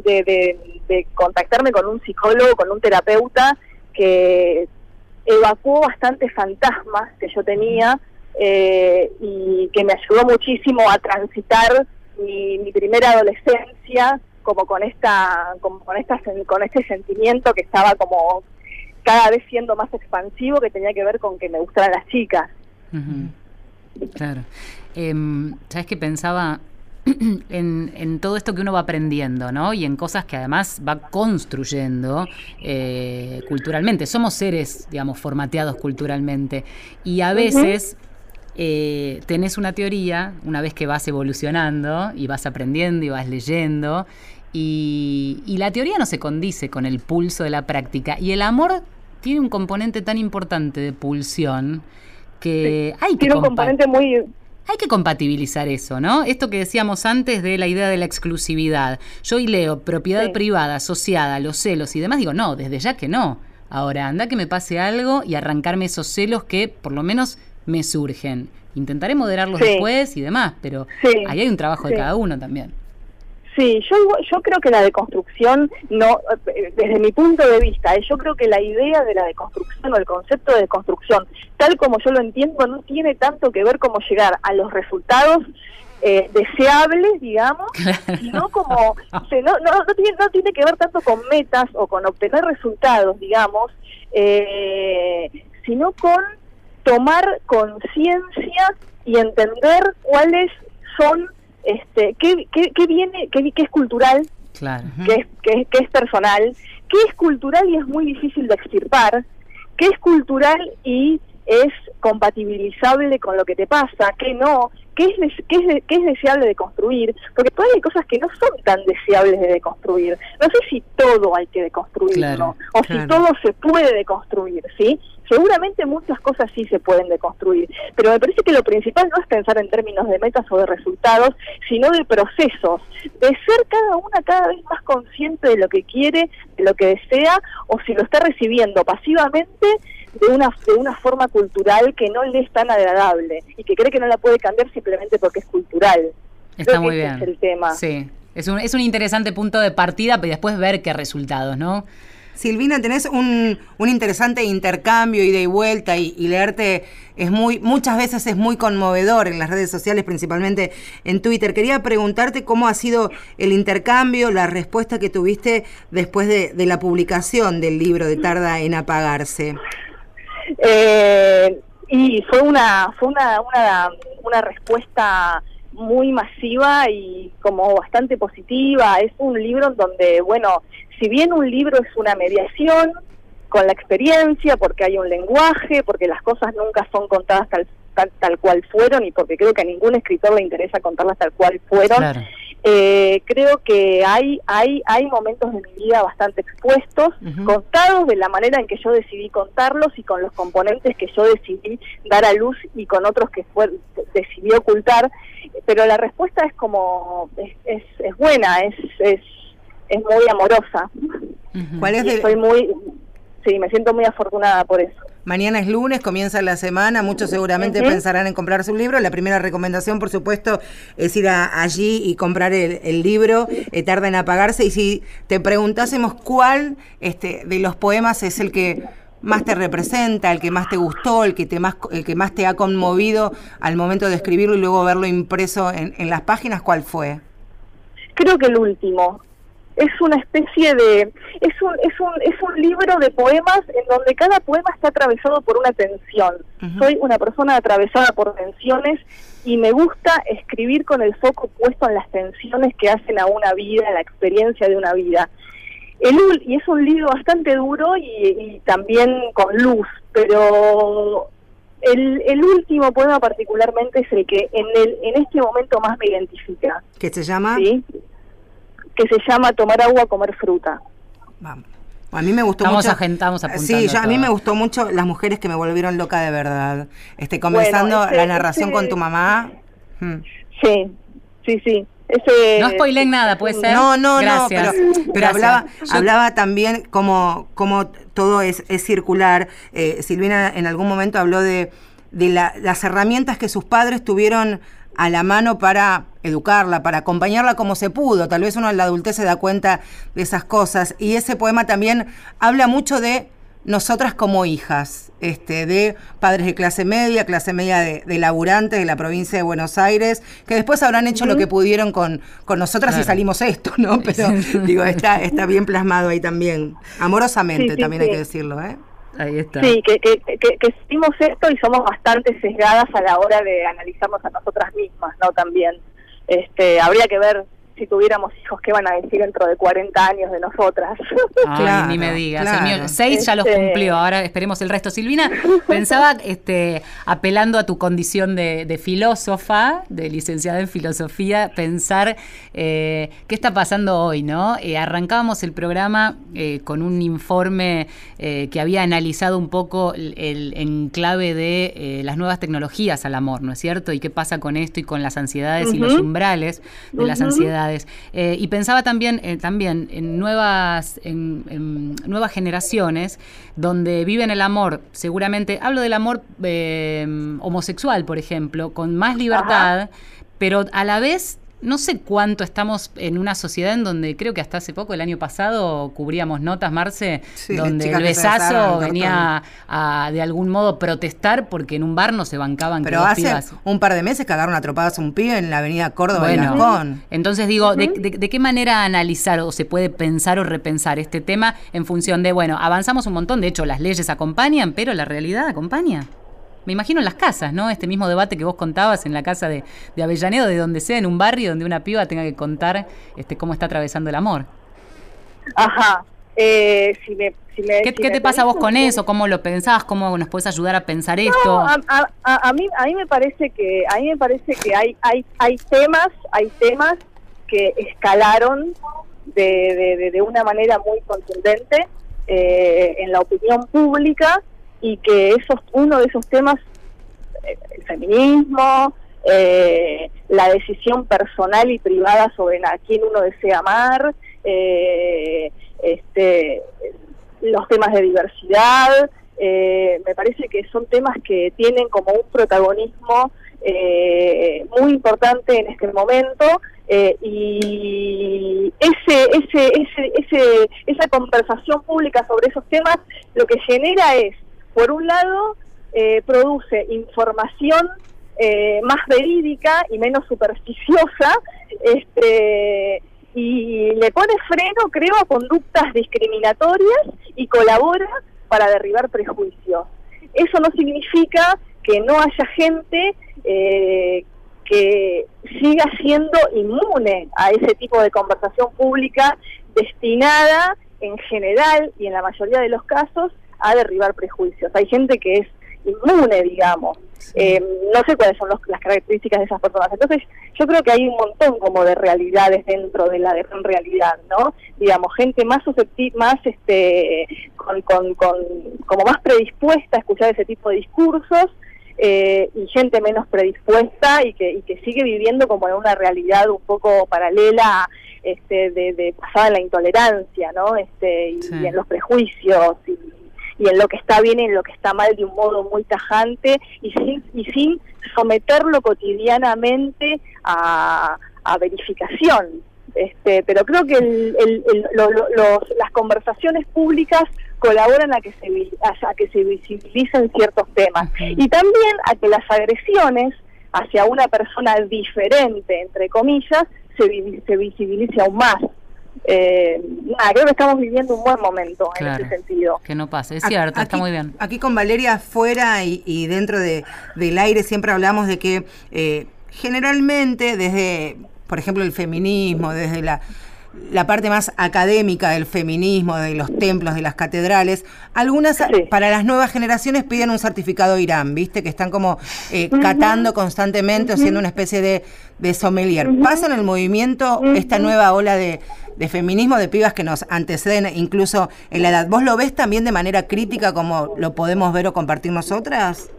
de, contactarme con un psicólogo, con un terapeuta que evacuó bastantes fantasmas que yo tenía eh, y que me ayudó muchísimo a transitar mi, primera adolescencia como con esta como con esta con este sentimiento que estaba como cada vez siendo más expansivo que tenía que ver con que me gustaran las chicas claro em, sabes que pensaba en, todo esto que uno va aprendiendo, ¿no? Y en cosas que además va construyendo eh, culturalmente. Somos seres, digamos, formateados culturalmente. Y a veces eh, tenés una teoría, una vez que vas evolucionando y vas aprendiendo y vas leyendo, y, la teoría no se condice con el pulso de la práctica. Y el amor tiene un componente tan importante de pulsión que hay que... Tiene un componente muy hay que compatibilizar eso, ¿no? Esto que decíamos antes de la idea de la exclusividad. Yo hoy leo propiedad privada asociada los celos y demás, digo, no, desde ya que no. Ahora, anda que me pase algo y arrancarme esos celos que por lo menos me surgen. Intentaré moderarlos después y demás, pero ahí hay un trabajo de cada uno también. Sí, yo, yo creo que la deconstrucción, no, desde mi punto de vista, eh, yo creo que la idea de la deconstrucción o el concepto de deconstrucción, tal como yo lo entiendo, no tiene tanto que ver como llegar a los resultados eh, deseables, digamos, sino como, no, no, no, tiene, no tiene que ver tanto con metas o con obtener resultados, digamos, eh, sino con tomar conciencia y entender cuáles son este, qué, qué, viene, qué, qué, es cultural, claro. qué, es, qué, qué, es personal, qué es cultural y es muy difícil de extirpar, qué es cultural y es compatibilizable con lo que te pasa, qué no, qué es, qué es, qué es deseable de construir, porque todavía hay cosas que no son tan deseables de deconstruir. No sé si todo hay que deconstruirlo, o si todo se puede deconstruir, ¿sí? Seguramente muchas cosas sí se pueden deconstruir, pero me parece que lo principal no es pensar en términos de metas o de resultados, sino de procesos, de ser cada una cada vez más consciente de lo que quiere, de lo que desea, o si lo está recibiendo pasivamente de una, de una forma cultural que no le es tan agradable y que cree que no la puede cambiar simplemente porque es cultural. Está muy bien. es el tema. Sí, es un, es un interesante punto de partida, pero después ver qué resultados, ¿no? Silvina, tenés un, un interesante intercambio, ida y vuelta, y, leerte es muy, muchas veces es muy conmovedor en las redes sociales, principalmente en Twitter. Quería preguntarte cómo ha sido el intercambio, la respuesta que tuviste después de, la publicación del libro de Tarda en Apagarse. Eh, y fue una, fue una, una, una respuesta muy masiva y como bastante positiva. Es un libro donde, bueno, si bien un libro es una mediación con la experiencia, porque hay un lenguaje, porque las cosas nunca son contadas tal, tal, cual fueron y porque creo que a ningún escritor le interesa contarlas tal cual fueron, eh, creo que hay, hay, hay momentos de mi vida bastante expuestos, contados de la manera en que yo decidí contarlos y con los componentes que yo decidí dar a luz y con otros que fue, decidí ocultar, pero la respuesta es como, es, es, es buena, es, es, es muy amorosa. ¿Cuál es Soy muy... sí, me siento muy afortunada por eso. Mañana es lunes, comienza la semana, muchos seguramente pensarán en comprar su libro. La primera recomendación, por supuesto, es ir allí y comprar el, libro, eh, tarda en apagarse. Y si te preguntásemos cuál este, de los poemas es el que más te representa, el que más te gustó, el que, te más, el que más te ha conmovido al momento de escribirlo y luego verlo impreso en, en las páginas, ¿cuál fue? Creo que el último, es una especie de es un es un es un libro de poemas en donde cada poema está atravesado por una tensión. Soy una persona atravesada por tensiones y me gusta escribir con el foco puesto en las tensiones que hacen a una vida, a la experiencia de una vida. El, y es un libro bastante duro y, también con luz, pero el, el, último poema particularmente es el que en, el, en este momento más me identifica. ¿Qué se llama? ¿Sí? Que se llama Tomar agua, comer fruta. Vamos. A mí me gustó estamos mucho. Estamos sí, yo, a mí me gustó mucho las mujeres que me volvieron loca de verdad. Este, comenzando la narración con tu mamá. Hmm. Sí, sí, sí. no spoilen nada, puede ser. No, no, no, pero, pero hablaba, hablaba también como, como todo es, es circular. Eh, Silvina en algún momento habló de, de la, las herramientas que sus padres tuvieron a la mano para educarla, para acompañarla como se pudo. Tal vez uno en la adultez se da cuenta de esas cosas. Y ese poema también habla mucho de nosotras como hijas, este, de padres de clase media, clase media de, laburantes de la provincia de Buenos Aires, que después habrán hecho lo que pudieron con, con nosotras y salimos esto, ¿no? Pero digo, está, está bien plasmado ahí también. Amorosamente también hay que decirlo, ¿eh? Sí, que, que, que, que esto y somos bastante sesgadas a la hora de analizarnos a nosotras mismas, ¿no? También. Este, habría que ver si tuviéramos hijos, ¿qué van a decir dentro de 40 años de nosotras? claro, ni me digas. seis ya los este, cumplió, ahora esperemos el resto. Silvina, pensaba, este, apelando a tu condición de, filósofa, de licenciada en filosofía, pensar eh, qué está pasando hoy, ¿no? Eh, arrancábamos el programa eh, con un informe que había analizado un poco el, enclave de las nuevas tecnologías al amor, ¿no es cierto? Y qué pasa con esto y con las ansiedades y los umbrales de las ansiedades eh, y pensaba también, eh, también en nuevas, en, nuevas generaciones donde viven el amor, seguramente, hablo del amor eh, homosexual, por ejemplo, con más libertad, pero a la vez no sé cuánto estamos en una sociedad en donde creo que hasta hace poco, el año pasado, cubríamos notas, Marce, donde el besazo venía a, de algún modo protestar porque en un bar no se bancaban Pero hace un par de meses cagaron atropadas a un pibe en la avenida Córdoba bueno, Entonces digo, de, de, qué manera analizar o se puede pensar o repensar este tema en función de, bueno, avanzamos un montón, de hecho las leyes acompañan, pero la realidad acompaña? Me imagino en las casas, ¿no? Este mismo debate que vos contabas en la casa de, de Avellaneda, de donde sea, en un barrio donde una piba tenga que contar este, cómo está atravesando el amor. Ajá. Eh, si me, ¿Qué, te pasa vos con eso? ¿Cómo lo pensás? ¿Cómo nos puedes ayudar a pensar esto? A, mí, a mí me parece que a mí me parece que hay hay hay temas hay temas que escalaron de, de, una manera muy contundente eh, en la opinión pública y que esos uno de esos temas, eh, el feminismo, eh, la decisión personal y privada sobre a quién uno desea amar, eh, este, los temas de diversidad, me parece que son temas que tienen como un protagonismo muy importante en este momento y ese, ese, ese, ese, esa conversación pública sobre esos temas lo que genera es por un lado, eh, produce información eh, más verídica y menos supersticiosa, este, y le pone freno, creo, a conductas discriminatorias y colabora para derribar prejuicios. Eso no significa que no haya gente eh, que siga siendo inmune a ese tipo de conversación pública destinada en general y en la mayoría de los casos a derribar prejuicios. Hay gente que es inmune, digamos. Eh, no sé cuáles son las características de esas personas. Entonces, yo creo que hay un montón como de realidades dentro de la de realidad, ¿no? Digamos, gente más susceptible, más este, con, con, con, como más predispuesta a escuchar ese tipo de discursos. Eh, y gente menos predispuesta y que, y que sigue viviendo como en una realidad un poco paralela este, de, de basada en la intolerancia, ¿no? Este, y, en los prejuicios y, y en lo que está bien y en lo que está mal de un modo muy tajante y sin, y sin someterlo cotidianamente a, a verificación. Este, pero creo que el, el, el, lo, lo, los, las conversaciones públicas colaboran a que se a, que se visibilicen ciertos temas. Y también a que las agresiones hacia una persona diferente entre comillas se, se visibilice aún más eh, nada, creo que estamos viviendo un buen momento en ese sentido. Que no pase, es cierto, aquí, está muy bien. Aquí con Valeria afuera y, y dentro de, del aire siempre hablamos de que eh, generalmente desde, por ejemplo, el feminismo, desde la la parte más académica del feminismo, de los templos, de las catedrales, algunas sí. para las nuevas generaciones piden un certificado Irán, ¿viste? Que están como eh, uh -huh. catando constantemente, uh -huh. haciendo una especie de, de sommelier. Uh -huh. ¿Pasa en el movimiento esta nueva ola de, de, feminismo de pibas que nos anteceden incluso en la edad? ¿Vos lo ves también de manera crítica como lo podemos ver o compartir nosotras?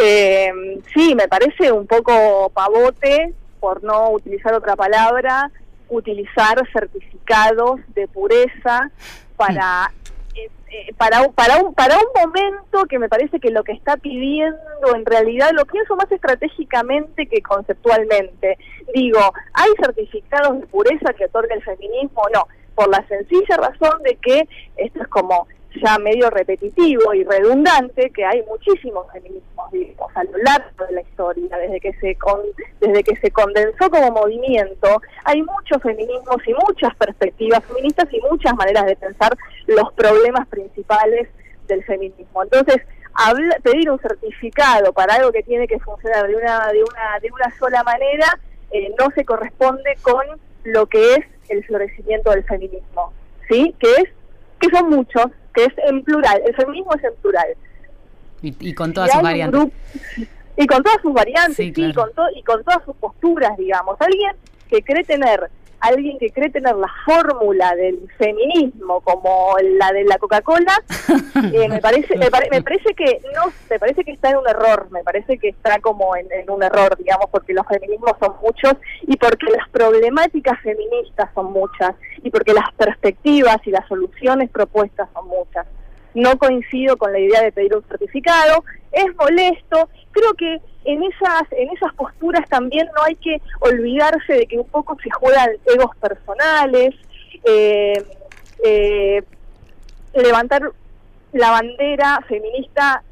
Eh, sí, me parece un poco pavote, por no utilizar otra palabra, utilizar certificados de pureza para eh, para para un para un momento que me parece que lo que está pidiendo en realidad lo pienso más estratégicamente que conceptualmente. Digo hay certificados de pureza que otorga el feminismo no. Por la sencilla razón de que esto es como ya medio repetitivo y redundante que hay muchísimos feminismos digamos, a lo largo de la historia desde que se con, desde que se condensó como movimiento hay muchos feminismos y muchas perspectivas feministas y muchas maneras de pensar los problemas principales del feminismo. Entonces habla, pedir un certificado para algo que tiene que funcionar de una de una de una sola manera eh, no se corresponde con lo que es el florecimiento del feminismo sí que es que son muchos que es en plural, el feminismo es en plural. Y, y con todas y sus variantes. Grupo, y con todas sus variantes, sí, claro. sí con to y con todas sus posturas, digamos. Alguien que cree tener alguien que cree tener la fórmula del feminismo como la de la Coca-Cola, eh, me parece me, pare, me, parece que no me parece que está en un error, me parece que está como en, en, un error, digamos, porque los feminismos son muchos y porque las problemáticas feministas son muchas y porque las perspectivas y las soluciones propuestas son muchas. No coincido con la idea de pedir un certificado, es molesto, creo que en esas en esas posturas también no hay que olvidarse de que un poco se juegan egos personales eh, eh, levantar la bandera feminista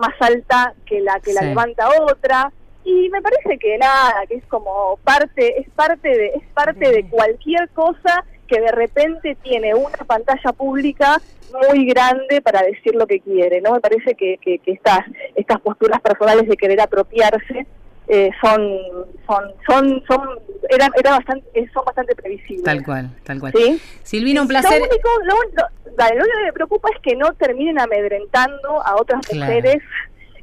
más alta que la que sí. la levanta otra y me parece que nada que es como parte es parte de es parte de cualquier cosa que de repente tiene una pantalla pública muy grande para decir lo que quiere, ¿no? Me parece que, que, que estas, estas posturas personales de querer apropiarse eh, son son son son eran era bastante eh, son bastante previsibles tal cual tal cual ¿Sí? Silvina un placer lo único lo, lo, vale, lo único que me preocupa es que no terminen amedrentando a otras claro. mujeres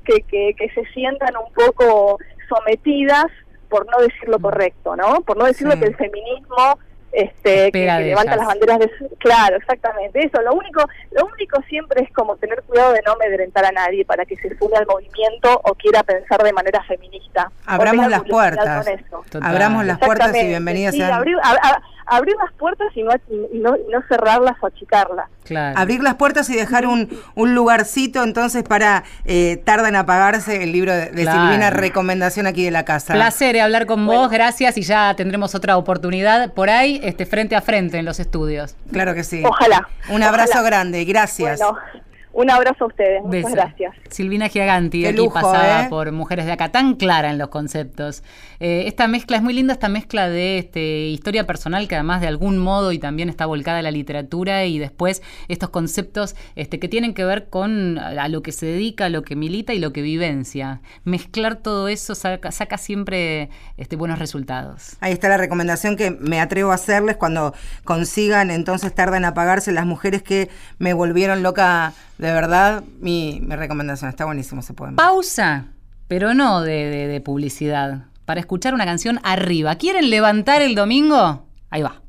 que, que, que se sientan un poco sometidas por no decir lo correcto no por no decir sí. lo que el feminismo este que, que levanta las banderas de claro exactamente eso lo único lo único siempre es como tener cuidado de no amedrentar a nadie para que se sume al movimiento o quiera pensar de manera feminista. Abramos las puertas. abramos las puertas y bienvenidas sí, abrir, a, a, abrir las puertas y no, y no, y no cerrarlas o achicarlas. Claro. abrir las puertas y dejar un, un lugarcito entonces para eh, tarda en apagarse el libro de, de claro. Silvina recomendación aquí de la casa. Placer hablar con bueno. vos gracias y ya tendremos otra oportunidad por ahí este, frente a frente en los estudios. Claro que sí. Ojalá. Un abrazo Ojalá. grande, gracias. Bueno. Un abrazo a ustedes, muchas Beso. gracias. Silvina Giaganti, Qué aquí lujo, pasada ¿eh? por Mujeres de Acá, tan clara en los conceptos. Eh, esta mezcla, es muy linda esta mezcla de este, historia personal que además de algún modo y también está volcada a la literatura y después estos conceptos este, que tienen que ver con a lo que se dedica, a lo que milita y lo que vivencia. Mezclar todo eso saca, saca siempre este, buenos resultados. Ahí está la recomendación que me atrevo a hacerles cuando consigan, entonces tardan en apagarse las mujeres que me volvieron loca de verdad, mi, recomendación está buenísimo ese poema. Pausa, pero no de, publicidad. Para escuchar una canción arriba. ¿Quieren levantar el domingo? Ahí va.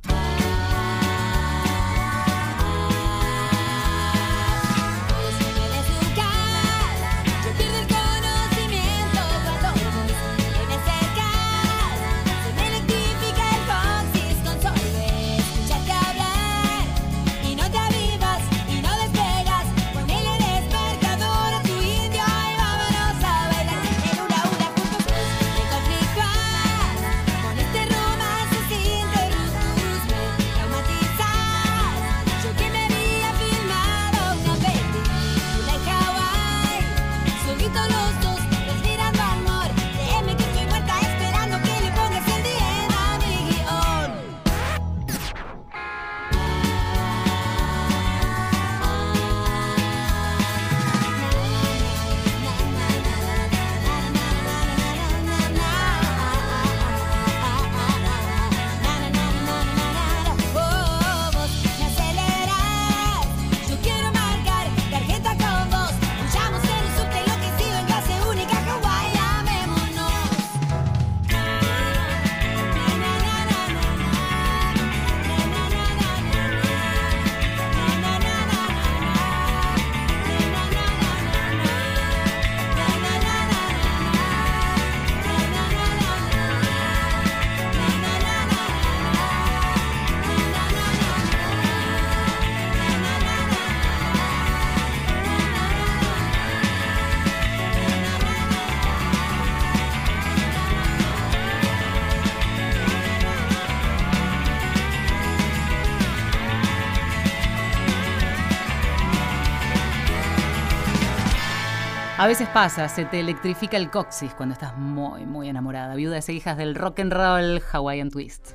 A veces pasa, se te electrifica el coxis cuando estás muy, muy enamorada. Viudas e hijas del rock and roll Hawaiian Twist.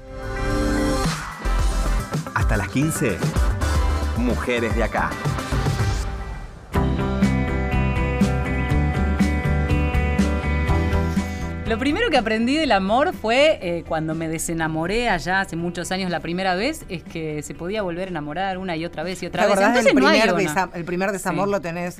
Hasta las 15, Mujeres de acá. Lo primero que aprendí del amor fue eh, cuando me desenamoré allá hace muchos años la primera vez, es que se podía volver a enamorar una y otra vez y otra ¿Te vez. del no hay el primer desamor Sí. lo tenés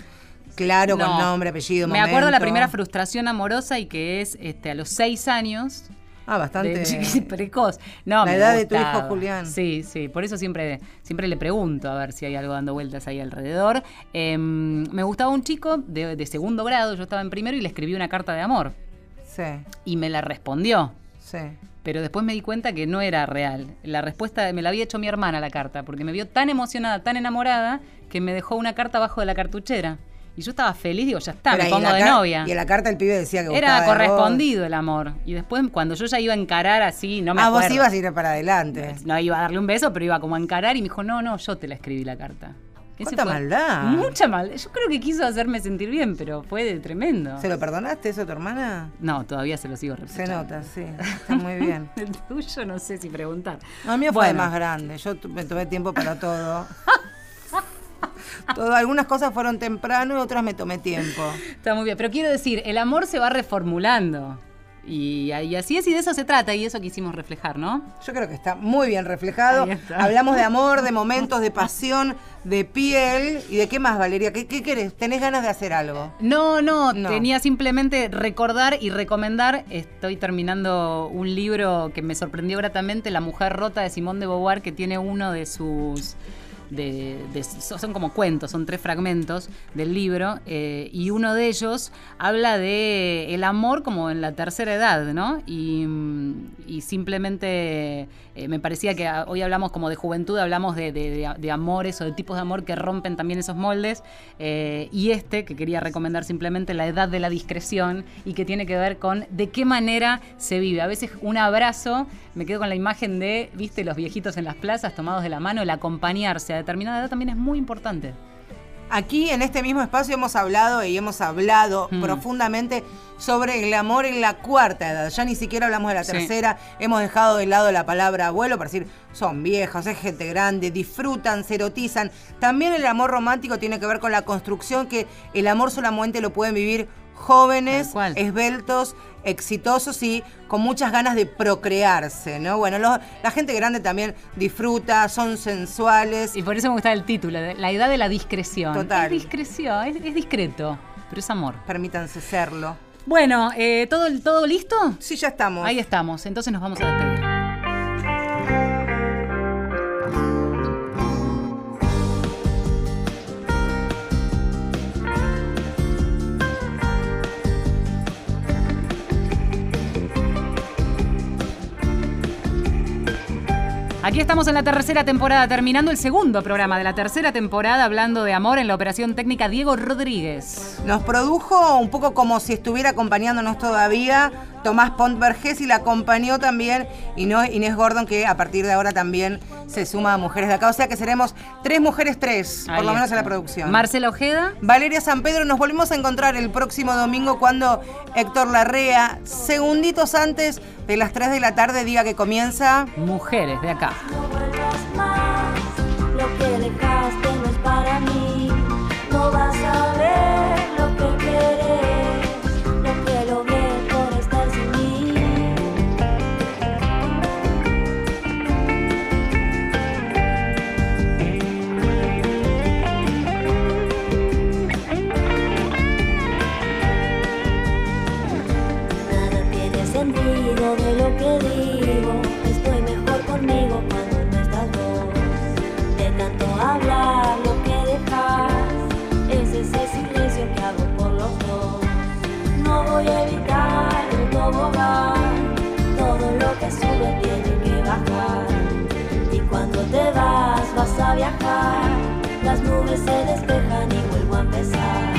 claro, con No. nombre, apellido, Me acuerdo la momento? primera frustración amorosa y que es este, a los seis años. Ah, bastante. de precoz. No, La edad de tu hijo Julián. Sí, sí, por eso siempre, siempre le pregunto a ver si hay algo dando vueltas ahí alrededor. Em, me gustaba un chico de, de segundo grado, yo estaba en primero y le escribí una carta de amor Sí, y me la respondió. sí. Pero después me di cuenta que no era real. La respuesta me la había hecho mi hermana la carta, porque me vio tan emocionada, tan enamorada, que me dejó una carta abajo de la cartuchera. Y yo estaba feliz, digo, ya está, Pero me pongo de novia. Y en la carta el pibe decía que Era vos. correspondido el amor. Y después, cuando yo ya iba a encarar así, no me Ah, vos acuerdo. ibas a ir para adelante. No iba a darle un beso, pero iba como a encarar y me dijo, no, no, yo te la escribí la carta. ¿Cuánta maldad? Mucha maldad. Yo creo que quiso hacerme sentir bien, pero fue de tremendo. ¿Se lo perdonaste eso a tu hermana? No, todavía se lo sigo Se reprochando. nota, sí. Está muy bien. El tuyo no sé si preguntar. No, el mío fue de más grande. Yo me tomé tiempo para todo. todo. Algunas cosas fueron temprano y otras me tomé tiempo. Está muy bien, pero quiero decir, el amor se va reformulando. Y, y así es y de eso se trata y eso quisimos reflejar, ¿no? Yo creo que está muy bien reflejado. Hablamos de amor, de momentos, de pasión, de piel. ¿Y de qué más, Valeria? ¿Qué, qué querés? ¿Tenés ganas de hacer algo? No, no, No. tenía simplemente recordar y recomendar. Estoy terminando un libro que me sorprendió gratamente, La mujer rota de Simón de Beauvoir, que tiene uno de sus... son como cuentos, son tres fragmentos del libro, eh, y uno de ellos habla de el amor como en la tercera edad, ¿no? Y, mm, simplemente eh, me parecía que ah, hoy hablamos como de juventud, hablamos de, amores o de tipos de amor que rompen también esos moldes, eh, y este que quería recomendar simplemente la edad de la discreción y que tiene que ver con de qué manera se vive. A veces un abrazo, me quedo con la imagen de, viste, los viejitos en las plazas tomados de la mano, el acompañarse determinada edad también es muy importante. Aquí en este mismo espacio hemos hablado y hemos hablado Mm. profundamente sobre el amor en la cuarta edad. Ya ni siquiera hablamos de la Sí. tercera. Hemos dejado de lado la palabra abuelo para decir son viejos, es gente grande, disfrutan, se erotizan. También el amor romántico tiene que ver con la construcción que el amor solamente lo pueden vivir jóvenes, esbeltos, exitosos y con muchas ganas de procrearse, ¿no? Bueno, lo- la gente grande también disfruta, son sensuales. Y por eso me gustaba el título, la edad de la discreción. Total. Es discreción, es, es discreto, pero es amor. Permítanse serlo. Bueno, eh, ¿todo, ¿todo listo? Sí, ya estamos. Ahí estamos, entonces nos vamos a despedir. Aquí estamos en la tercera temporada, terminando el segundo programa de la tercera temporada, hablando de amor en la operación técnica Diego Rodríguez. Nos produjo un poco como si estuviera acompañándonos todavía Tomás Pont Vergés y la acompañó también Inés Gordon, que a partir de ahora también se suma a Mujeres de Acá. O sea que seremos tres mujeres, tres, por lo menos está. en la producción. Marcela Ojeda. Valeria San Pedro, nos volvemos a encontrar el próximo domingo cuando Héctor Larrea, segunditos antes de las 3 de la tarde, diga que comienza. Mujeres de acá. No vuelvas más, lo que dejaste no es para mí. No vas a viajar, las nubes se despejan y vuelvo a empezar.